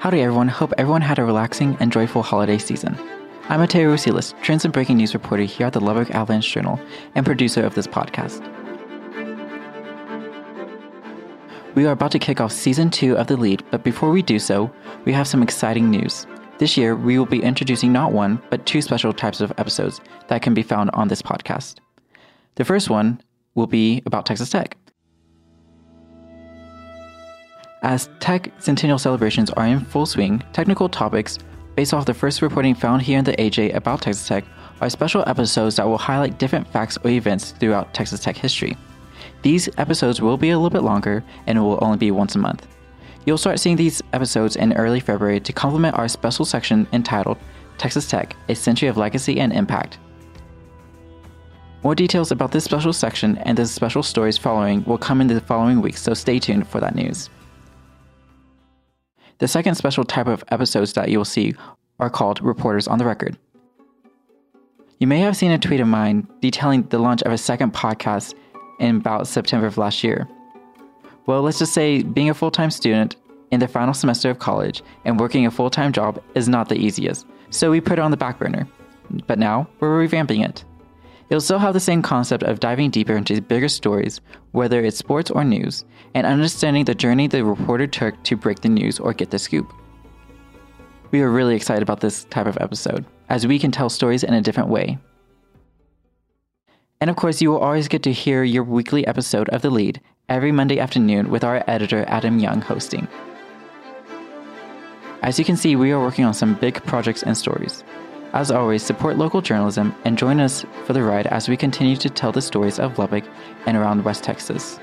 Howdy, everyone. Hope everyone had a relaxing and joyful holiday season. I'm Mateo Rosiles, trends and breaking news reporter here at the Lubbock Avalanche Journal and producer of this podcast. We are about to kick off season two of The Lead, but before we do so, we have some exciting news. This year, we will be introducing not one, but two special types of episodes that can be found on this podcast. The first one will be about Texas Tech. As Tech Centennial celebrations are in full swing, technical topics based off the first reporting found here in the AJ about Texas Tech are special episodes that will highlight different facts or events throughout Texas Tech history. These episodes will be a little bit longer and will only be once a month. You'll start seeing these episodes in early February to complement our special section entitled Texas Tech A Century of Legacy and Impact. More details about this special section and the special stories following will come in the following weeks, so stay tuned for that news. The second special type of episodes that you will see are called Reporters on the Record. You may have seen a tweet of mine detailing the launch of a second podcast in about September of last year. Well, let's just say being a full time student in the final semester of college and working a full time job is not the easiest, so we put it on the back burner. But now we're revamping it. It'll still have the same concept of diving deeper into bigger stories, whether it's sports or news, and understanding the journey the reporter took to break the news or get the scoop. We are really excited about this type of episode, as we can tell stories in a different way. And of course, you will always get to hear your weekly episode of The Lead every Monday afternoon with our editor Adam Young hosting. As you can see, we are working on some big projects and stories. As always, support local journalism and join us for the ride as we continue to tell the stories of Lubbock and around West Texas.